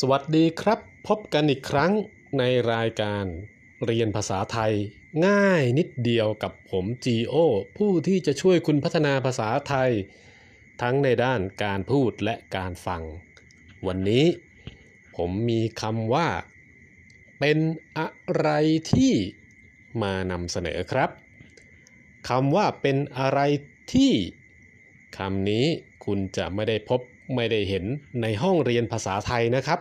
สวัสดีครับ พบกันอีกครั้งในรายการเรียนภาษาไทย ง่ายนิดเดียวกับผมจีโอผู้ที่จะช่วยคุณพัฒนาภาษาไทย ทั้งในด้านการพูดและการฟัง วันนี้ผมมีคำว่า เป็นอะไรที่มานำเสนอครับคำว่าเป็นอะไรที่คำนี้ คุณจะไม่ได้พบไม่ได้เห็นในห้องเรียนภาษาไทยนะครับ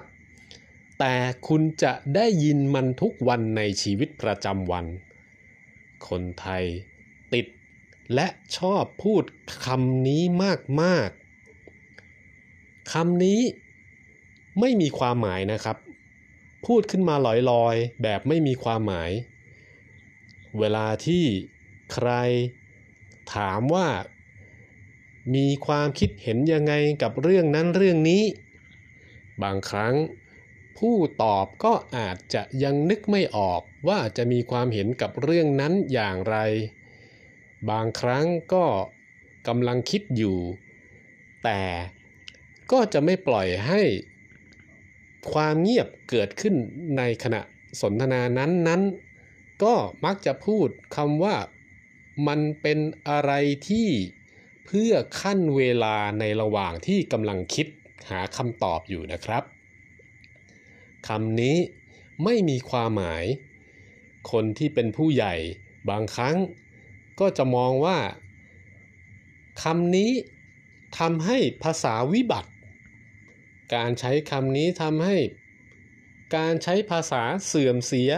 แต่คุณจะได้ยินมันทุกวันในชีวิตประจำวัน คนไทยติดและชอบพูดคำนี้มากๆคำนี้ไม่มีความหมายนะครับ พูดขึ้นมาลอยๆ แบบไม่มีความหมาย เวลาที่ใครถามว่า มีความคิดเห็นยังไงกับเรื่องนั้นเรื่องนี้ บางครั้ง ผู้ตอบก็อาจจะยังนึกไม่ออกว่าจะมีความเห็นกับเรื่องนั้นอย่างไร บางครั้งก็กำลังคิดอยู่ แต่ก็จะไม่ปล่อยให้ความเงียบเกิดขึ้นในขณะสนทนานั้นๆก็มักจะพูดคำว่ามันเป็นอะไรที่ เพื่อขั้นเวลาในระหว่างที่กำลังคิดหาคำตอบอยู่นะครับคำนี้ไม่มีความหมาย คนที่เป็นผู้ใหญ่บางครั้งก็จะมองว่าคำนี้ทำให้ภาษาวิบัติ การใช้คำนี้ทำให้ การใช้ภาษาเสื่อมเสีย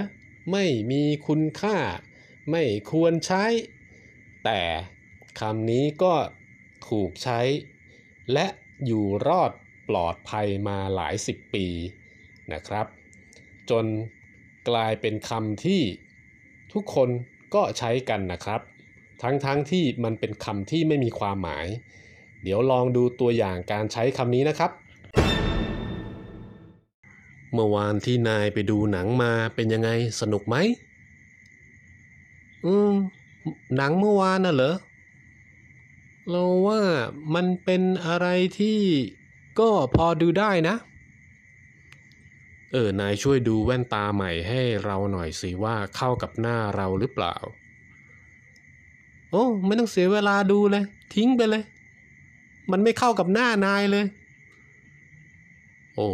ไม่มีคุณค่า ไม่ควรใช้ แต่ คำนี้ก็ถูกใช้ และอยู่รอดปลอดภัยมาหลายสิบปีนะครับ จนกลายเป็นคำที่ทุกคนก็ใช้กันนะครับ ทั้งๆทที่มันเป็นคำที่ไม่มีความหมาย เดี๋ยวลองดูตัวอย่างการใช้คำนี้นะครับ เมื่อวานที่นายไปดูหนังมาเป็นยังไงสนุกไหม อืม หนังเมื่อวานน่ะเหรอ เราว่ามันเป็นอะไรที่ก็พอดูได้นะ เออ นายช่วยดูแว่นตาใหม่ให้เราหน่อยสิว่าเข้ากับหน้าเราหรือเปล่า โอ้ ไม่ต้องเสียเวลาดูเลย ทิ้งไปเลย มันไม่เข้ากับหน้านายเลย โอ้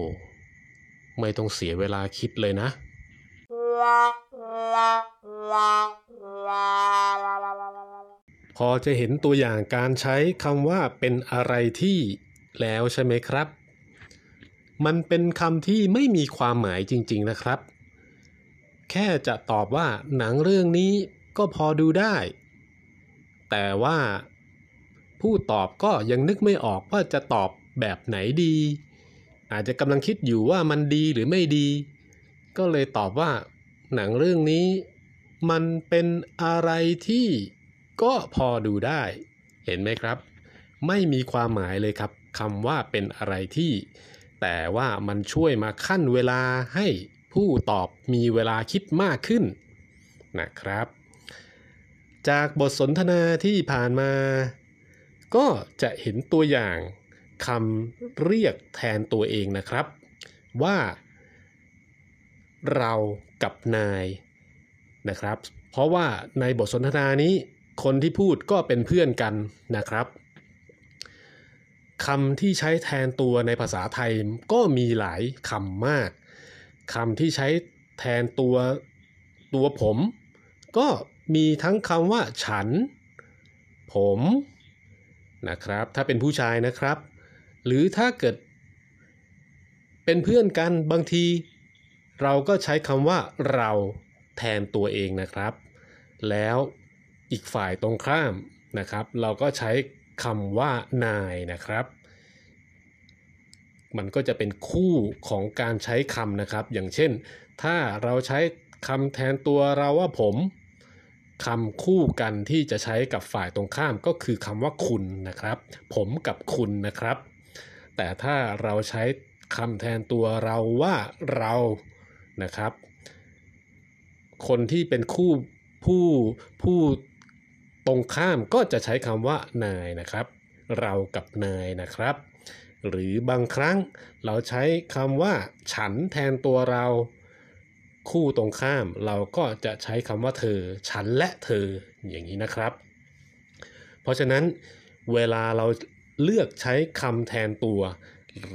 ไม่ต้องเสียเวลาคิดเลยนะ พอจะเห็นตัวอย่างการใช้คำว่าเป็นอะไรที่แล้วใช่ไหมครับ มันเป็นคำที่ไม่มีความหมายจริง ๆนะครับ แค่จะตอบว่าหนังเรื่องนี้ก็พอดูได้ แต่ว่าผู้ตอบก็ยังนึกไม่ออกว่าจะตอบแบบไหนดี อาจจะกำลังคิดอยู่ว่ามันดีหรือไม่ดี ก็เลยตอบว่า หนังเรื่องนี้ มันเป็นอะไรที่ ก็พอดูได้เห็นไหมครับ ไม่มีความหมายเลยครับคำว่าเป็นอะไรที่ แต่ว่ามันช่วยมาขั้นเวลาให้ผู้ตอบมีเวลาคิดมากขึ้นนะครับ จากบทสนทนาที่ผ่านมา ก็จะเห็นตัวอย่างคำเรียกแทนตัวเองนะครับ ว่า เรากับนายนะครับ เพราะว่าในบทสนทนานี้ คนที่พูดก็เป็นเพื่อนกันนะครับคำที่ใช้แทนตัวในภาษาไทยก็มีหลายคำมากคำที่ใช้แทนตัวตัวผม ก็มีทั้งคำว่า ฉัน ผมนะครับ ถ้าเป็นผู้ชายนะครับ หรือถ้าเกิด เป็นเพื่อนกันบางที เราก็ใช้คำว่าเราแทนตัวเองนะครับ แล้ว อีกฝ่ายตรงข้ามนะครับ เราก็ใช้คำว่านายนะครับ มันก็จะเป็นคู่ของการใช้คำนะครับ อย่างเช่น ถ้าเราใช้คำแทนตัวเราว่าผมคำคู่กันที่จะใช้กับฝ่ายตรงข้ามก็คือคำว่าคุณนะครับ ผมกับคุณนะครับ แต่ถ้าเราใช้คำแทนตัวเราว่าเรานะครับ คนที่เป็นคู่ผู้ผู้ ตรงข้ามก็จะใช้คำว่านายนะครับ เรากับนายนะครับ หรือบางครั้งเราใช้คำว่า ฉันแทนตัวเรา คู่ตรงข้ามเราก็จะใช้คำว่าเธอ ฉันและเธออย่างนี้นะครับ เพราะฉะนั้นเวลาเราเลือกใช้คำแทนตัว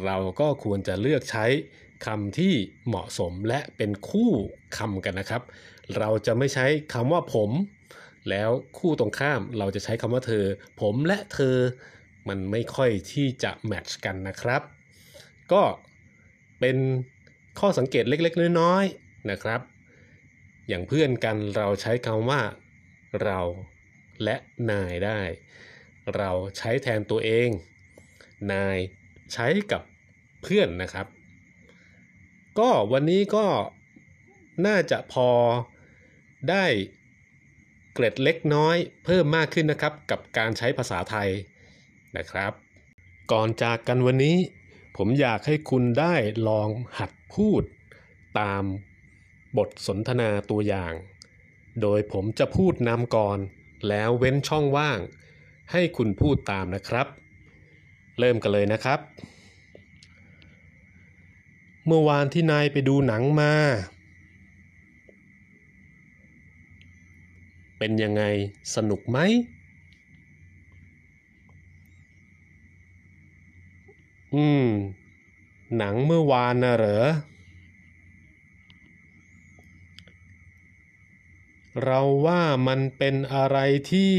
เราก็ควรจะเลือกใช้คำที่เหมาะสมและเป็นคู่คำกันนะครับ เราจะไม่ใช้คำว่าผม แล้วคู่ตรงข้ามเราจะใช้คำว่าเธอ ผมและเธอมันไม่ค่อยที่จะแมทช์กันนะครับ ก็เป็นข้อสังเกตเล็กๆ น้อยๆนะครับ อย่างเพื่อนกันเราใช้คำว่า เราและนายได้ เราใช้แทนตัวเอง นายใช้กับเพื่อนนะครับ ก็วันนี้ก็น่าจะพอได้ เกร็ดเล็กน้อยเพิ่มมากขึ้นนะครับกับการใช้ภาษาไทยนะครับ ก่อนจากกันวันนี้ ผมอยากให้คุณได้ลองหัดพูดตามบทสนทนาตัวอย่าง โดยผมจะพูดนำก่อน แล้วเว้นช่องว่าง ให้คุณพูดตามนะครับ เริ่มกันเลยนะครับ เมื่อวานที่นายไปดูหนังมา เป็นยังไงสนุกไหม อืม หนังเมื่อวานน่ะเหรอ เราว่ามันเป็นอะไรที่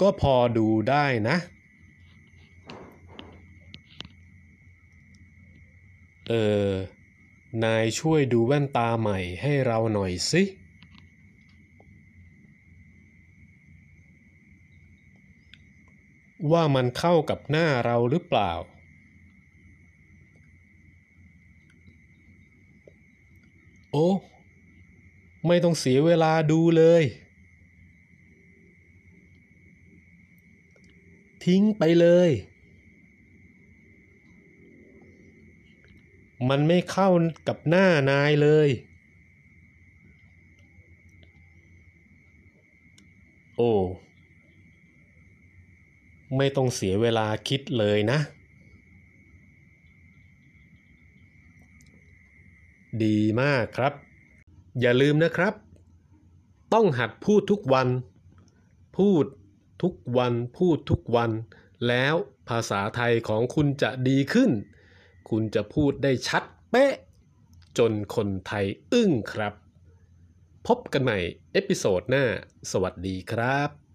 ก็พอดูได้นะ เออ นายช่วยดูแว่นตาใหม่ให้เราหน่อยสิ ว่ามันเข้ากับหน้าเราหรือเปล่า โอ้ ไม่ต้องเสียเวลาดูเลย ทิ้งไปเลย มันไม่เข้ากับหน้านายเลย โอ้ ไม่ต้องเสียเวลาคิดเลยนะ ดีมากครับ อย่าลืมนะครับ ต้องหัดพูดทุกวัน พูดทุกวัน พูดทุกวัน แล้วภาษาไทยของคุณจะดีขึ้น คุณจะพูดได้ชัดเป๊ะ จนคนไทยอึ้งครับ พบกันใหม่ เอพิโซดหน้า สวัสดีครับ